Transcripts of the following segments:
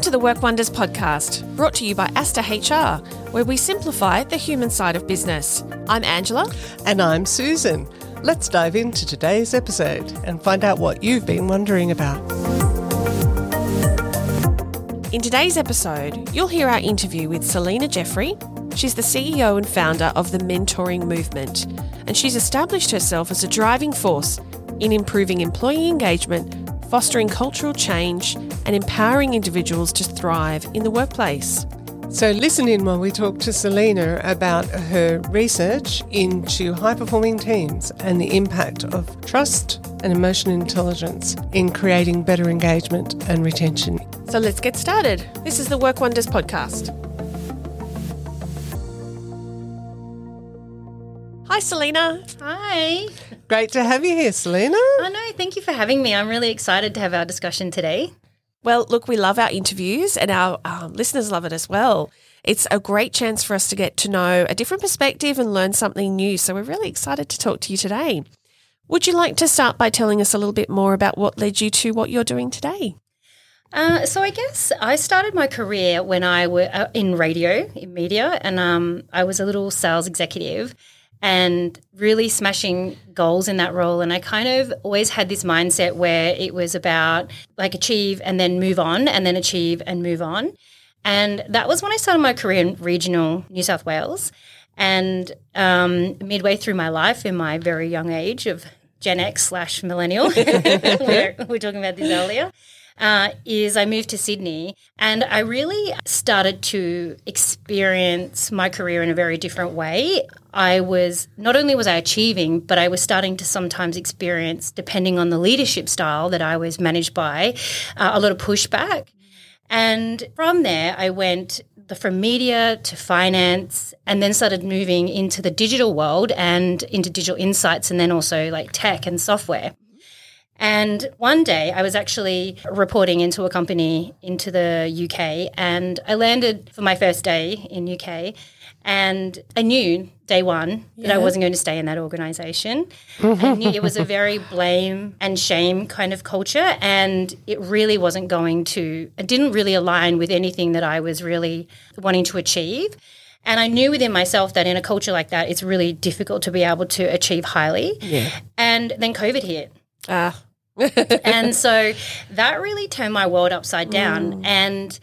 Welcome to the Work Wonders podcast, brought to you by Aster HR, where we simplify the human side of business. I'm Angela. And I'm Susan. Let's dive into today's episode and find out what you've been wondering about. In today's episode, you'll hear our interview with Sallina Jeffrey. She's the CEO and founder of the Mentoring Movement, and she's established herself as a driving force in improving employee engagement, fostering cultural change, and empowering individuals to thrive in the workplace. So, listen in while we talk to Sallina about her research into high performing teams and the impact of trust and emotional intelligence in creating better engagement and retention. So, let's get started. This is the Work Wonders podcast. Hi, Sallina. Hi. Great to have you here, Sallina. I know. Thank you for having me. I'm really excited to have our discussion today. Well, look, we love our interviews and our um, listeners love it as well. It's a great chance for us to get to know a different perspective and learn something new. So we're really excited to talk to you today. Would you like to start by telling us a little bit more about what led you to what you're doing today? Uh, so I guess I started my career when I was uh, in radio, in media, and um, I was a little sales executive and really smashing goals in that role. And I kind of always had this mindset where it was about like achieve and then move on, and then achieve and move on. And that was when I started my career in regional New South Wales. And um, midway through my life, in my very young age of Gen X slash millennial, we were talking about this earlier uh, is I moved to Sydney and I really started to experience my career in a very different way. I was not only was I achieving, but I was starting to sometimes experience, depending on the leadership style that I was managed by, uh, a lot of pushback. And from there, I went from media to finance and then started moving into the digital world and into digital insights and then also like tech and software. And one day I was actually reporting into a company into the UK and I landed for my first day in UK and I knew day one yeah. that I wasn't going to stay in that organization. I knew it was a very blame and shame kind of culture and it really wasn't going to it didn't really align with anything that I was really wanting to achieve. And I knew within myself that in a culture like that, it's really difficult to be able to achieve highly. Yeah. And then COVID hit. Ah and so that really turned my world upside down. Mm. And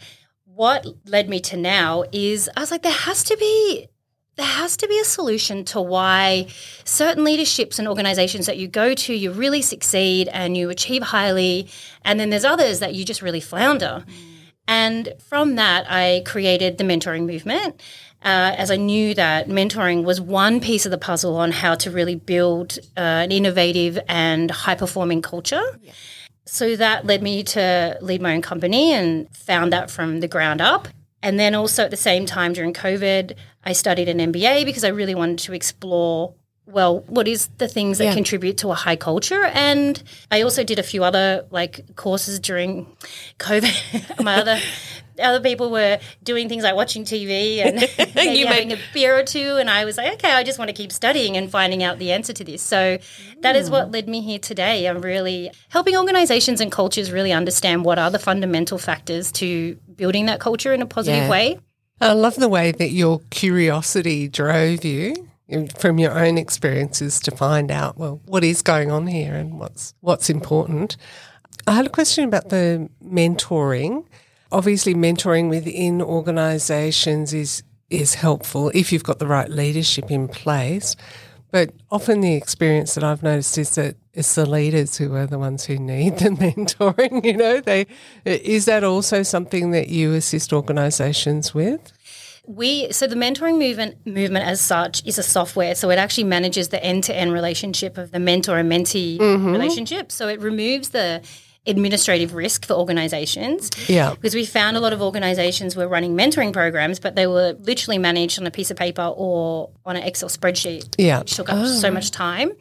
what led me to now is I was like, there has to be there has to be a solution to why certain leaderships and organizations that you go to you really succeed and you achieve highly and then there's others that you just really flounder and from that i created the mentoring movement uh, as I knew that mentoring was one piece of the puzzle on how to really build uh, an innovative and high performing culture. Yeah. So that led me to lead my own company and found that from the ground up. And then also at the same time during COVID, I studied an MBA because I really wanted to explore well, what is the things that yeah. contribute to a high culture? And I also did a few other like courses during COVID. my other other people were doing things like watching TV and maybe having a beer or two. And I was like, okay, I just want to keep studying and finding out the answer to this. So that is what mm. led me here today. I'm really helping organizations and cultures really understand what are the fundamental factors to building that culture in a positive yeah. way. I love the way that your curiosity drove you from your own experiences to find out well what is going on here and what's what's important. I had a question about the mentoring obviously mentoring within organizations is is helpful if you've got the right leadership in place. But often the experience that I've noticed is that it's the leaders who are the ones who need the mentoring. You know, they is that also something that you assist organisations with? We so the mentoring movement movement as such is a software, so it actually manages the end to end relationship of the mentor and mentee mm-hmm. relationship. So it removes the administrative risk for organizations. Yeah. Because we found a lot of organizations were running mentoring programs, but they were literally managed on a piece of paper or on an Excel spreadsheet. Yeah. Which took up oh. so much time.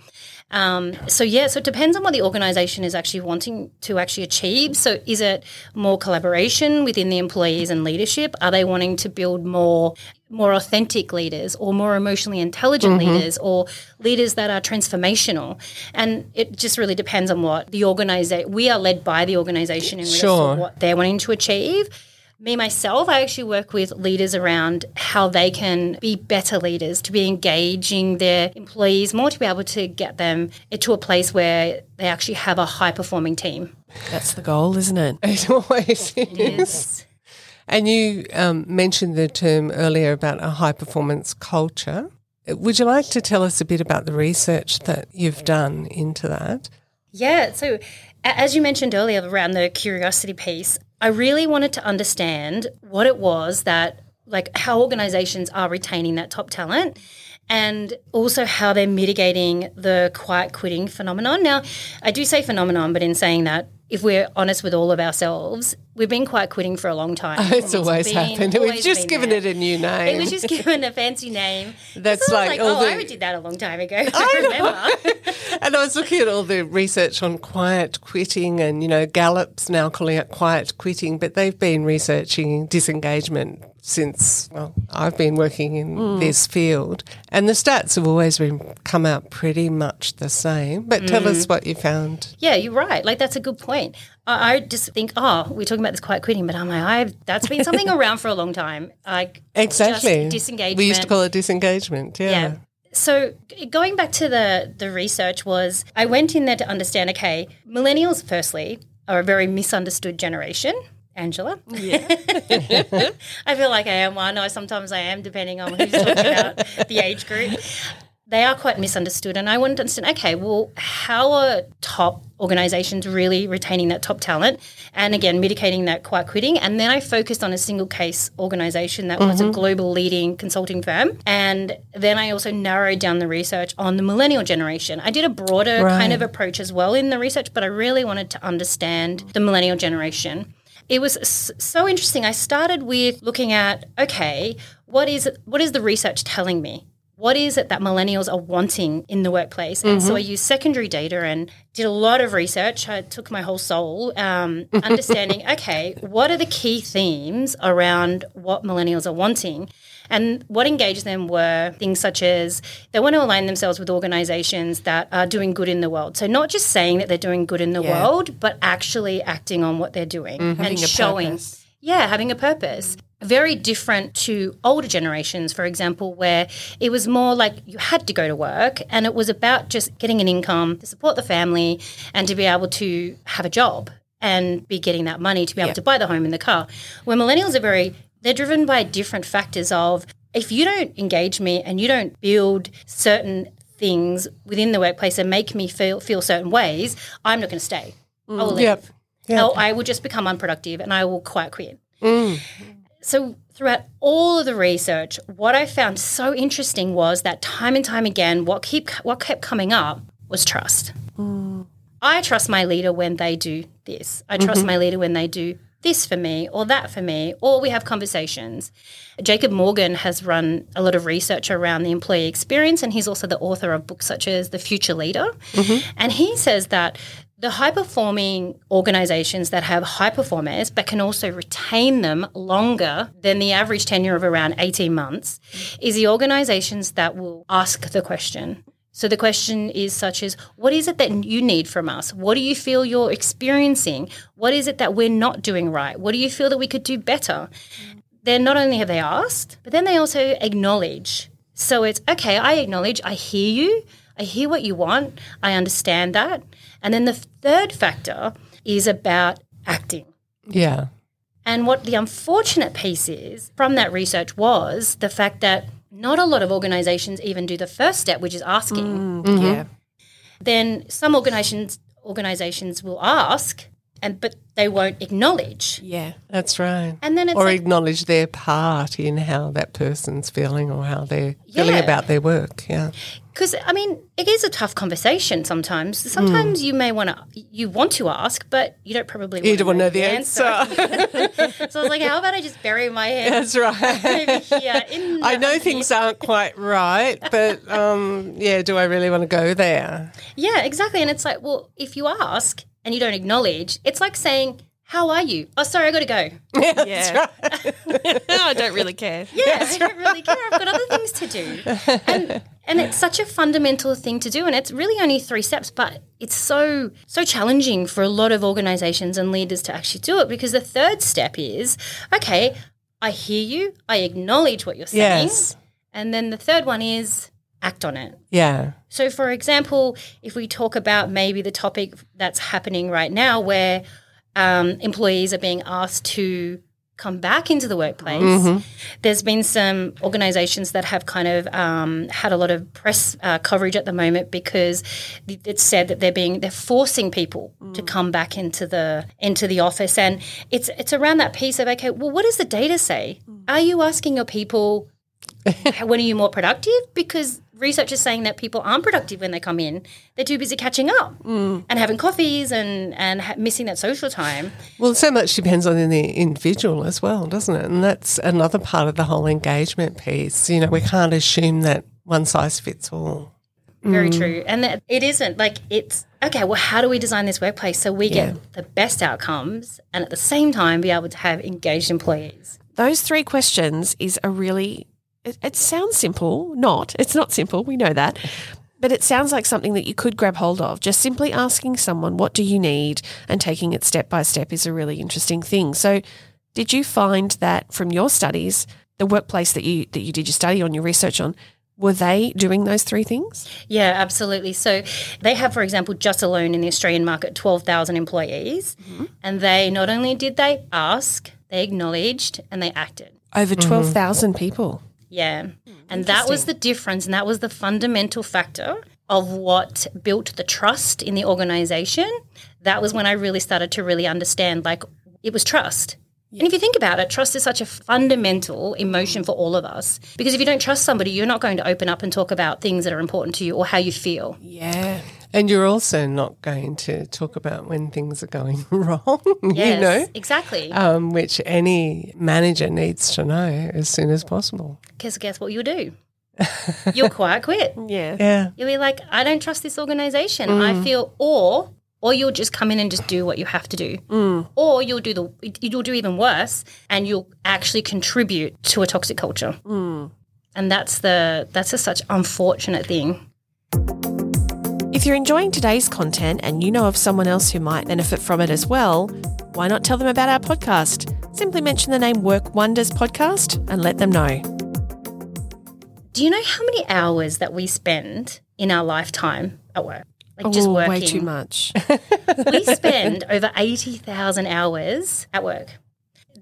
Um, so yeah, so it depends on what the organisation is actually wanting to actually achieve. So is it more collaboration within the employees and leadership? Are they wanting to build more more authentic leaders or more emotionally intelligent mm-hmm. leaders or leaders that are transformational? And it just really depends on what the organisation. We are led by the organisation in sure. what they're wanting to achieve. Me, myself, I actually work with leaders around how they can be better leaders, to be engaging their employees more, to be able to get them to a place where they actually have a high performing team. That's the goal, isn't it? It always is. And you um, mentioned the term earlier about a high performance culture. Would you like to tell us a bit about the research that you've done into that? Yeah. So, as you mentioned earlier around the curiosity piece, I really wanted to understand what it was that, like, how organizations are retaining that top talent and also how they're mitigating the quiet quitting phenomenon. Now, I do say phenomenon, but in saying that, if we're honest with all of ourselves, we've been quiet quitting for a long time. Oh, it's always been, happened. Always We've just given there. it a new name. It was just given a fancy name. That's like like, oh, the- I did that a long time ago. I remember. and I was looking at all the research on quiet quitting, and you know, Gallup's now calling it quiet quitting, but they've been researching disengagement since well, I've been working in mm. this field, and the stats have always been come out pretty much the same. But tell us mm. what you found. Yeah, you're right. Like that's a good point. I, I just think, oh, we're talking about this quiet quitting, but I'm like, I've that's been something around for a long time. Like Exactly, disengagement. We used to call it disengagement. Yeah. yeah. So going back to the the research was I went in there to understand. Okay, millennials, firstly, are a very misunderstood generation. Angela, yeah, I feel like I am one, or sometimes I am, depending on who's talking about the age group. They are quite misunderstood, and I wanted to understand. Okay, well, how are top organisations really retaining that top talent, and again mitigating that quiet quitting? And then I focused on a single case organisation that was a mm-hmm. global leading consulting firm, and then I also narrowed down the research on the millennial generation. I did a broader kind of approach as well in the research, but I really wanted to understand the millennial generation it was so interesting. I started with looking at okay, what is what is the research telling me? What is it that millennials are wanting in the workplace? And so I used secondary data and did a lot of research. I took my whole soul, um, understanding okay, what are the key themes around what millennials are wanting? And what engaged them were things such as they want to align themselves with organizations that are doing good in the world. So, not just saying that they're doing good in the Yeah. world, but actually acting on what they're doing mm-hmm. and Having a showing. purpose. Yeah, having a purpose. Very different to older generations, for example, where it was more like you had to go to work and it was about just getting an income to support the family and to be able to have a job and be getting that money to be able Yeah. to buy the home and the car. Where millennials are very, they're driven by different factors of if you don't engage me and you don't build certain things within the workplace and make me feel feel certain ways, I'm not going to stay. I will mm. leave. Yep. Yep. I'll- I will just become unproductive and I will quite quit. Mm. So, throughout all of the research, what I found so interesting was that time and time again, what keep what kept coming up was trust. Mm. I trust my leader when they do this. I trust mm-hmm. my leader when they do this for me or that for me, or we have conversations. Jacob Morgan has run a lot of research around the employee experience, and he's also the author of books such as The Future Leader. Mm-hmm. And he says that the high performing organizations that have high performers but can also retain them longer than the average tenure of around 18 months is the organizations that will ask the question. So the question is such as what is it that you need from us? What do you feel you're experiencing? What is it that we're not doing right? What do you feel that we could do better? Then not only have they asked, but then they also acknowledge. So it's okay, I acknowledge, I hear you, I hear what you want, I understand that. And then the third factor is about acting. Yeah. And what the unfortunate piece is from that research was the fact that not a lot of organizations even do the first step, which is asking. Mm, mm-hmm. Yeah. Then some organizations organizations will ask and but they won't acknowledge. Yeah. That's right. And then it's or like, acknowledge their part in how that person's feeling or how they're feeling about their work. Yeah. because I mean, it is a tough conversation sometimes. Sometimes you may want to, you want to ask, but you don't probably You want don't want to know the answer. so I was like, how about I just bury my head That's right. here? In I know things aren't quite right, but um, yeah, do I really want to go there? Yeah, exactly. And it's like, well, if you ask and you don't acknowledge, it's like saying, How are you? Oh, sorry, I got to go. Yeah. I don't really care. Yeah, I don't really care. I've got other things to do. And and it's such a fundamental thing to do and it's really only three steps, but it's so so challenging for a lot of organizations and leaders to actually do it because the third step is, okay, I hear you, I acknowledge what you're saying. Yes. And then the third one is act on it. Yeah. So, for example, if we talk about maybe the topic that's happening right now where um, employees are being asked to come back into the workplace, there's been some organizations that have kind of um, had a lot of press uh, coverage at the moment because it's said that they're being they're forcing people to come back into the into the office and it's it's around that piece of okay well what does the data say are you asking your people when are you more productive? Because research is saying that people aren't productive when they come in. They're too busy catching up mm. and having coffees and, and ha- missing that social time. Well, so much depends on the individual as well, doesn't it? And that's another part of the whole engagement piece. You know, we can't assume that one size fits all. Very mm. true. And that it isn't like it's okay, well, how do we design this workplace so we Yeah. get the best outcomes and at the same time be able to have engaged employees? Those three questions is a really, it, it sounds simple, not. It's not simple, we know that. But it sounds like something that you could grab hold of. Just simply asking someone, what do you need? And taking it step by step is a really interesting thing. So, did you find that from your studies, the workplace that you that you did your study on, your research on, were they doing those three things? Yeah, absolutely. So they have, for example, just alone in the Australian market, 12,000 employees. And they not only did they ask, they acknowledged and they acted. Over Mm-hmm. 12,000 people. Yeah. Hmm, and that was the difference. And that was the fundamental factor of what built the trust in the organization. That was when I really started to really understand like it was trust. And if you think about it, trust is such a fundamental emotion for all of us. Because if you don't trust somebody, you're not going to open up and talk about things that are important to you or how you feel. Yeah. And you're also not going to talk about when things are going wrong, Yes, you know, exactly. um, which any manager needs to know as soon as possible. Because guess what you'll do? You'll quiet quit. Yeah. Yeah. You'll be like, I don't trust this organization. I mm. feel, or or you'll just come in and just do what you have to do, mm. or you'll do the you'll do even worse, and you'll actually contribute to a toxic culture. Mm. And that's the that's a such unfortunate thing. If you're enjoying today's content and you know of someone else who might benefit from it as well, why not tell them about our podcast? Simply mention the name Work Wonders Podcast and let them know. Do you know how many hours that we spend in our lifetime at work? Like just Oh, working. way too much. we spend over 80,000 hours at work.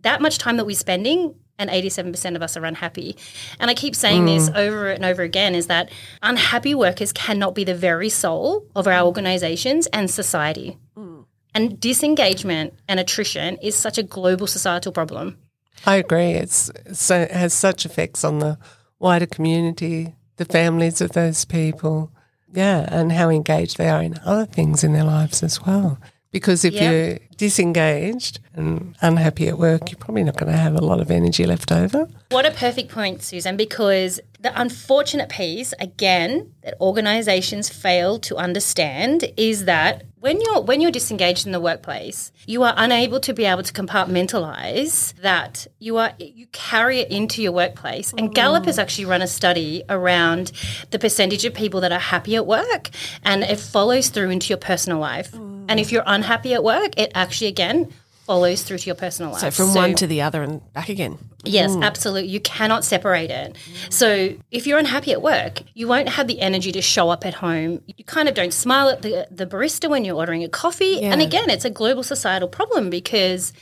That much time that we're spending, and 87% of us are unhappy. And I keep saying this mm. over and over again is that unhappy workers cannot be the very soul of our organizations and society. Mm. And disengagement and attrition is such a global societal problem. I agree. It's so it has such effects on the wider community, the families of those people, yeah, and how engaged they are in other things in their lives as well. Because if Yep. you're disengaged and unhappy at work, you're probably not going to have a lot of energy left over. What a perfect point, Susan, because the unfortunate piece, again, that organizations fail to understand is that when you're when you're disengaged in the workplace, you are unable to be able to compartmentalize that you are you carry it into your workplace. And Gallup has actually run a study around the percentage of people that are happy at work and it follows through into your personal life. And if you're unhappy at work, it actually again follows through to your personal life. So from one to the other and back again. Yes, mm. absolutely. You cannot separate it. So if you're unhappy at work, you won't have the energy to show up at home. You kind of don't smile at the, the barista when you're ordering a coffee. And again, it's a global societal problem because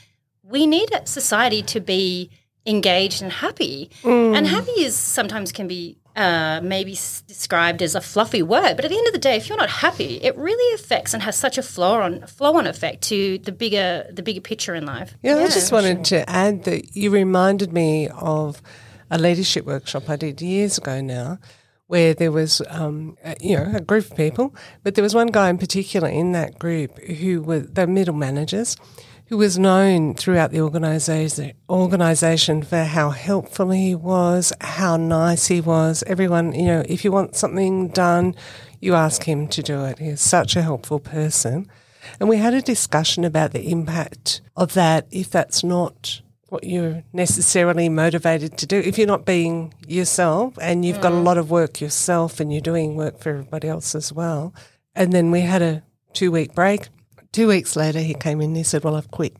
we need a society to be engaged and happy. Mm. And happy is sometimes can be uh, maybe s- described as a fluffy word, but at the end of the day, if you're not happy, it really affects and has such a flow on flow on effect to the bigger the bigger picture in life. Yeah, I just wanted to add that you reminded me of a leadership workshop I did years ago now, where there was, um, a- you know, a group of people, but there was one guy in particular in that group who were the middle managers, who was known throughout the organisation for how helpful he was, how nice he was. Everyone, you know, if you want something done, you ask him to do it. He's such a helpful person. And we had a discussion about the impact of that if that's not what you're necessarily motivated to do. If you're not being yourself and you've got a mm. lot of work yourself and you're doing work for everybody else as well. And then we had a two week break. Two weeks later, he came in and he said, Well, I've quit.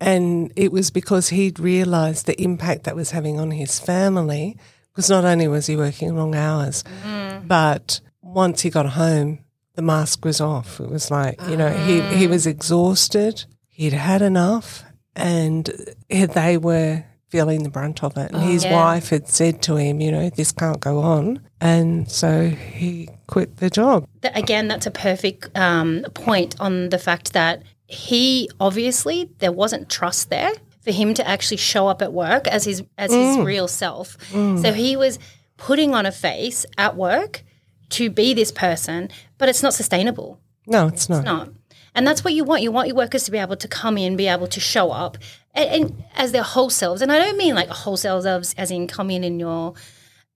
And it was because he'd realised the impact that was having on his family. Because not only was he working long hours, mm. but once he got home, the mask was off. It was like, you know, he, he ah. was exhausted, he'd had enough, and eh, they were feeling the brunt of it. And his Yeah. wife had said to him, you know, this can't go on. And so he quit the job. Again, that's a perfect um, point on the fact that he obviously there wasn't trust there for him to actually show up at work as his as his real self. So he was putting on a face at work to be this person, but it's not sustainable. No, it's not. not. And that's what you want. You want your workers to be able to come in, be able to show up and, and as their whole selves. And I don't mean like whole selves as, as in come in in your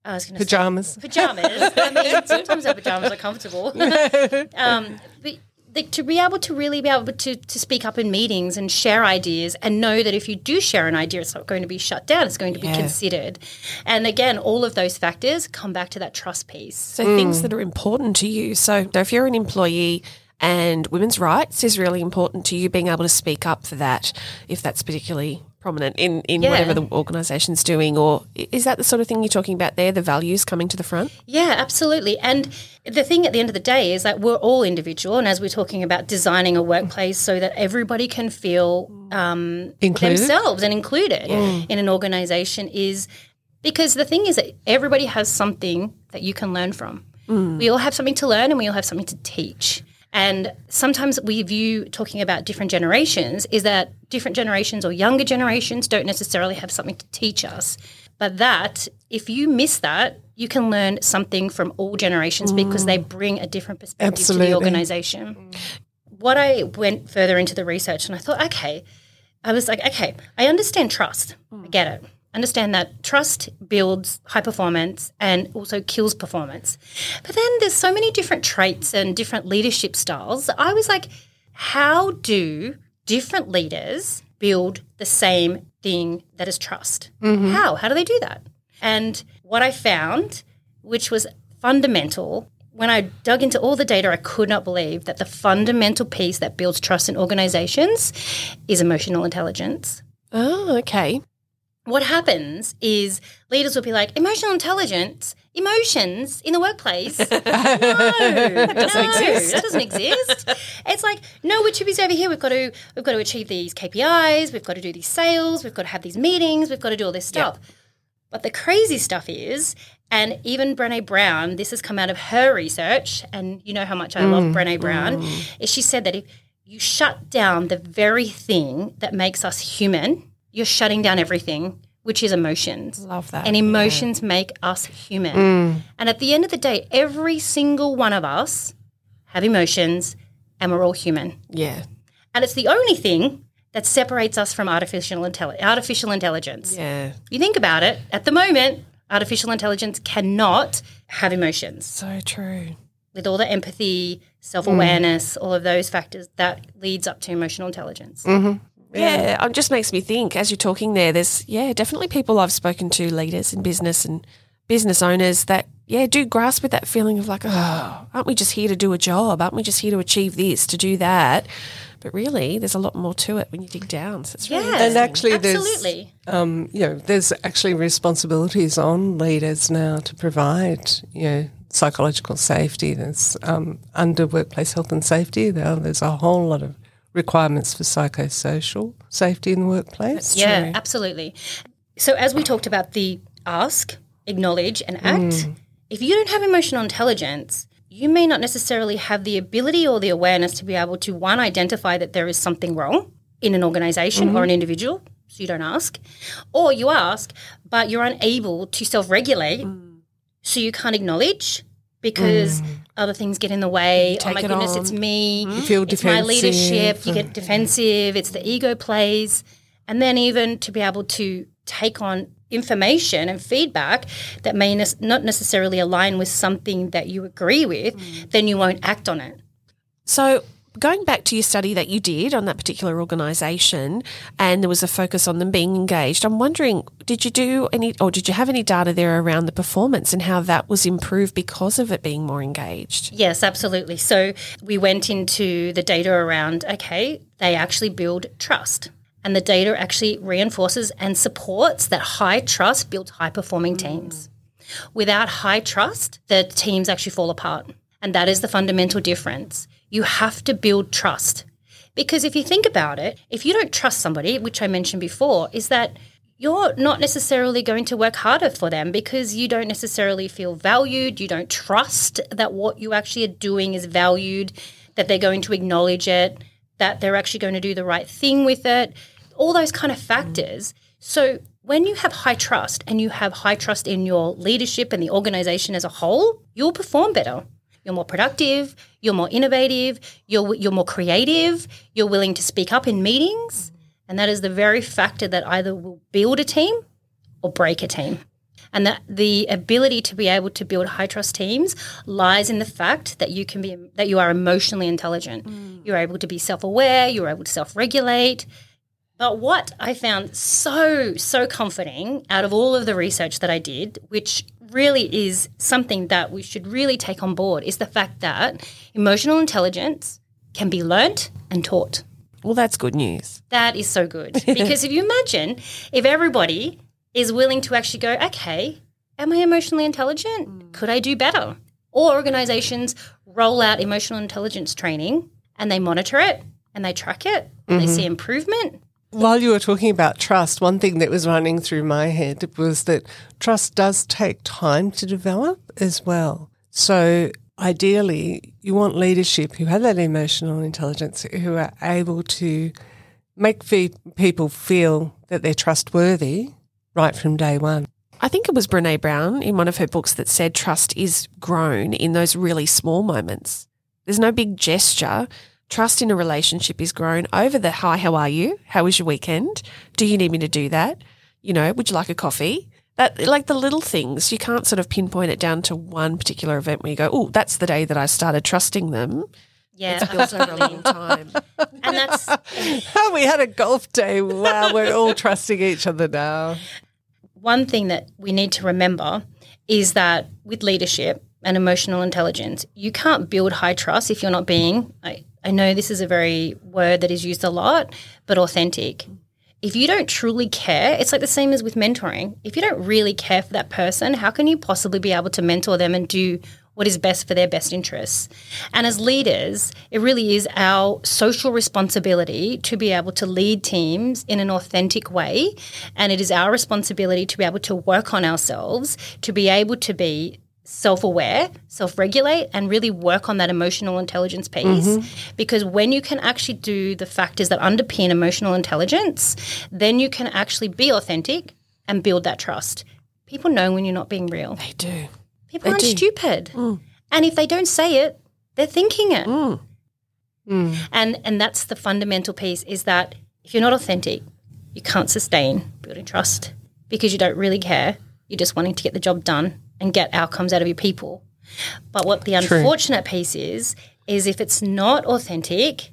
I was going to Pajamas. pajamas. I mean, sometimes our pajamas are comfortable. um, but like, to be able to really be able to, to speak up in meetings and share ideas and know that if you do share an idea, it's not going to be shut down, it's going to be considered. And again, all of those factors come back to that trust piece. So things that are important to you. So if you're an employee and women's rights is really important to you, being able to speak up for that, if that's particularly prominent in, in Yeah. whatever the organisation's doing, or is that the sort of thing you're talking about there, the values coming to the front? Yeah, absolutely. And the thing at the end of the day is that we're all individual. And as we're talking about designing a workplace so that everybody can feel um, themselves and included in an organization, is because the thing is that everybody has something that you can learn from. We all have something to learn and we all have something to teach. And sometimes we view talking about different generations is that different generations or younger generations don't necessarily have something to teach us. But that, if you miss that, you can learn something from all generations because they mm. bring a different perspective to the organization. Mm. What I went further into the research and I thought, okay, I was like, okay, I understand trust. Mm. I get it. Understand that trust builds high performance and also kills performance. But then there's so many different traits and different leadership styles. I was like, how do different leaders build the same thing that is trust? Mm-hmm. How? How do they do that? And what I found, which was fundamental, when I dug into all the data, I could not believe that the fundamental piece that builds trust in organizations is emotional intelligence. Oh, okay. What happens is leaders will be like, emotional intelligence, emotions in the workplace. no, that doesn't exist. That doesn't exist. It's like, no, we're busy over here. We've got to we've got to achieve these KPIs, we've got to do these sales, we've got to have these meetings, we've got to do all this stuff. But the crazy stuff is, and even Brene Brown, this has come out of her research, and you know how much I love mm, Brene Brown, mm. is she said that if you shut down the very thing that makes us human, you're shutting down everything, which is emotions. Love that. And emotions make us human. Mm. And at the end of the day, every single one of us have emotions, and we're all human. Yeah. And it's the only thing that separates us from artificial, intelli- artificial intelligence. Yeah. You think about it, at the moment, artificial intelligence cannot have emotions. So true. With all the empathy, self awareness, all of those factors, that leads up to emotional intelligence. Mm-hmm. Yeah, it just makes me think as you're talking there, there's, yeah, definitely people I've spoken to, leaders in business and business owners that, yeah, do grasp with that feeling of like, oh, aren't we just here to do a job? Aren't we just here to achieve this, to do that? But really, there's a lot more to it when you dig down. So it's really Yeah. And interesting. actually, Absolutely. there's um, you know, there's actually responsibilities on leaders now to provide you know psychological safety. There's um, under workplace health and safety. There, there's a whole lot of requirements for psychosocial safety in the workplace. Yeah, absolutely. So, as we talked about the ask, acknowledge, and act, hmm. if you don't have emotional intelligence, you may not necessarily have the ability or the awareness to be able to, one, identify that there is something wrong in an organization or mm-hmm. an individual. So, you don't ask. Or you ask, but you're unable to self regulate. Hmm. So, you can't acknowledge because hmm. Other things get in the way. Oh my it goodness, on. it's me. Mm-hmm. You feel it's my leadership. You get mm-hmm. defensive. It's the ego plays. And then even to be able to take on information and feedback that may ne- not necessarily align with something that you agree with, mm. then you won't act on it. So, Going back to your study that you did on that particular organisation, and there was a focus on them being engaged, I'm wondering, did you do any, or did you have any data there around the performance and how that was improved because of it being more engaged? Yes, absolutely. So we went into the data around, okay, they actually build trust. And the data actually reinforces and supports that high trust builds high performing mm. teams. Without high trust, the teams actually fall apart. And that is the fundamental difference. You have to build trust. Because if you think about it, if you don't trust somebody, which I mentioned before, is that you're not necessarily going to work harder for them because you don't necessarily feel valued. You don't trust that what you actually are doing is valued, that they're going to acknowledge it, that they're actually going to do the right thing with it, all those kind of factors. So when you have high trust and you have high trust in your leadership and the organization as a whole, you'll perform better. You're more productive, you're more innovative, you're, you're more creative, you're willing to speak up in meetings. And that is the very factor that either will build a team or break a team. And that the ability to be able to build high trust teams lies in the fact that you can be that you are emotionally intelligent. Mm. You're able to be self-aware, you're able to self-regulate. But what I found so so comforting out of all of the research that I did, which really is something that we should really take on board, is the fact that emotional intelligence can be learnt and taught. Well, that's good news. That is so good. Because if you imagine if everybody is willing to actually go, okay, am I emotionally intelligent? Could I do better? Or organizations roll out emotional intelligence training and they monitor it and they track it and they see mm-hmm. improvement. While you were talking about trust, one thing that was running through my head was that trust does take time to develop as well. So ideally, you want leadership who have that emotional intelligence, who are able to make fe- people feel that they're trustworthy right from day one. I think it was Brene Brown in one of her books that said trust is grown in those really small moments. There's no big gesture. Trust in a relationship is grown over the hi, how are you? How was your weekend? Do you need me to do that? You know, would you like a coffee? That like the little things. You can't sort of pinpoint it down to one particular event where you go, oh, that's the day that I started trusting them. Yeah, it's Built over a long time. and that's Oh, we had a golf day. Wow, we're all trusting each other now. one thing that we need to remember is that with leadership and emotional intelligence, you can't build high trust if you're not being, I, I know this is a very word that is used a lot, but authentic. If you don't truly care, it's like the same as with mentoring. If you don't really care for that person, how can you possibly be able to mentor them and do what is best for their best interests? And as leaders, it really is our social responsibility to be able to lead teams in an authentic way. And it is our responsibility to be able to work on ourselves, to be able to be self aware, self regulate, and really work on that emotional intelligence piece. Mm-hmm. Because when you can actually do the factors that underpin emotional intelligence, then you can actually be authentic and build that trust. People know when you're not being real. They do. People They aren't do. stupid. Mm. And if they don't say it, they're thinking it. Mm. Mm. And and that's the fundamental piece is that if you're not authentic, you can't sustain building trust because you don't really care. You're just wanting to get the job done and get outcomes out of your people. But what the True. unfortunate piece is is if it's not authentic,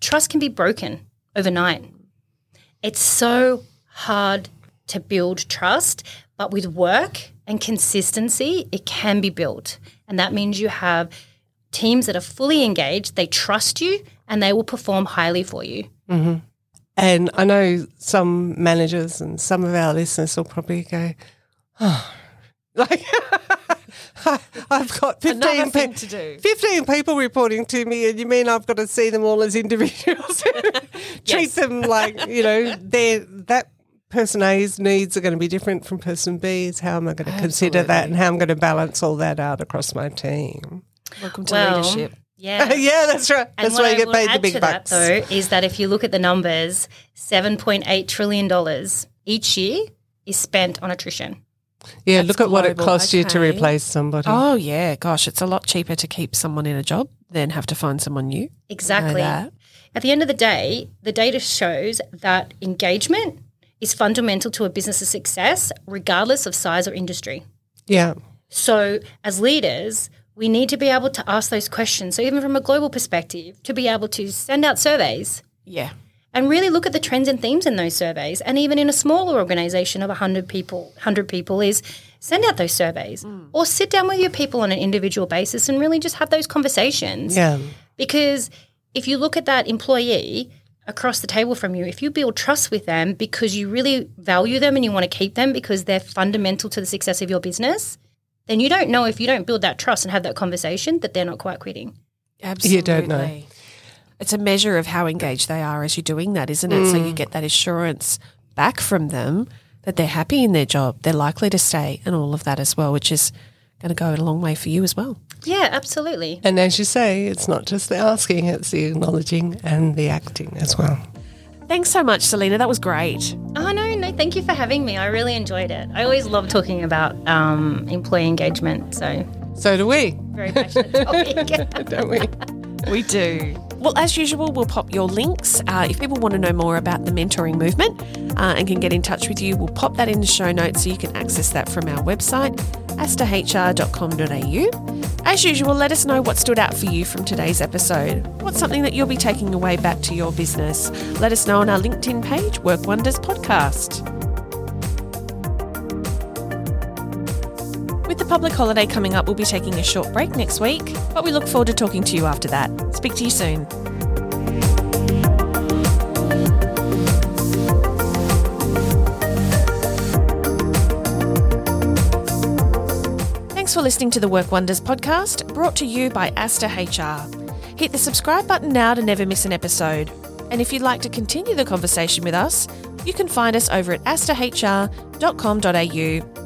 trust can be broken overnight. It's so hard to build trust, but with work and consistency, it can be built. And that means you have teams that are fully engaged, they trust you, and they will perform highly for you. Mm-hmm. And I know some managers and some of our listeners will probably go, oh, like, I've got 15, pe- to do. 15 people reporting to me, and you mean I've got to see them all as individuals? Treat them like, you know, they're, that person A's needs are going to be different from person B's. How am I going to consider that, and how I'm going to balance all that out across my team? Welcome to Well, leadership. Yeah. yeah, that's right. And That's what why you I get will paid the add big to bucks. That, though, is that if you look at the numbers, $7.8 trillion each year is spent on attrition. Yeah, That's look at what it global, costs you to replace somebody. Oh yeah, gosh, it's a lot cheaper to keep someone in a job than have to find someone new. Exactly. At the end of the day, the data shows that engagement is fundamental to a business's success, regardless of size or industry. Yeah. So, as leaders, we need to be able to ask those questions. So, even from a global perspective, to be able to send out surveys Yeah. And really look at the trends and themes in those surveys. And even in a smaller organization of 100 people, 100 people is send out those surveys mm. or sit down with your people on an individual basis and really just have those conversations. Yeah. Because if you look at that employee across the table from you, if you build trust with them because you really value them and you want to keep them because they're fundamental to the success of your business, then you don't know if you don't build that trust and have that conversation that they're not quite quitting. Absolutely. You don't know. It's a measure of how engaged they are as you're doing that, isn't it? So you get that assurance back from them that they're happy in their job, they're likely to stay, and all of that as well, which is going to go a long way for you as well. Yeah, absolutely. And as you say, it's not just the asking, it's the acknowledging and the acting as well. Thanks so much, Sallina. That was great. Oh, no, no, thank you for having me. I really enjoyed it. I always love talking about um, employee engagement. So, So do we, very passionate topic. don't we? We do. Well, as usual, we'll pop your links. Uh, if people want to know more about the mentoring movement uh, and can get in touch with you, we'll pop that in the show notes so you can access that from our website, asterhr.com.au. As usual, let us know what stood out for you from today's episode. What's something that you'll be taking away back to your business? Let us know on our LinkedIn page, Work Wonders Podcast. With the public holiday coming up, we'll be taking a short break next week, but we look forward to talking to you after that. Speak to you soon. Thanks for listening to the Work Wonders podcast, brought to you by Aster HR. Hit the subscribe button now to never miss an episode. And if you'd like to continue the conversation with us, you can find us over at asterhr.com.au.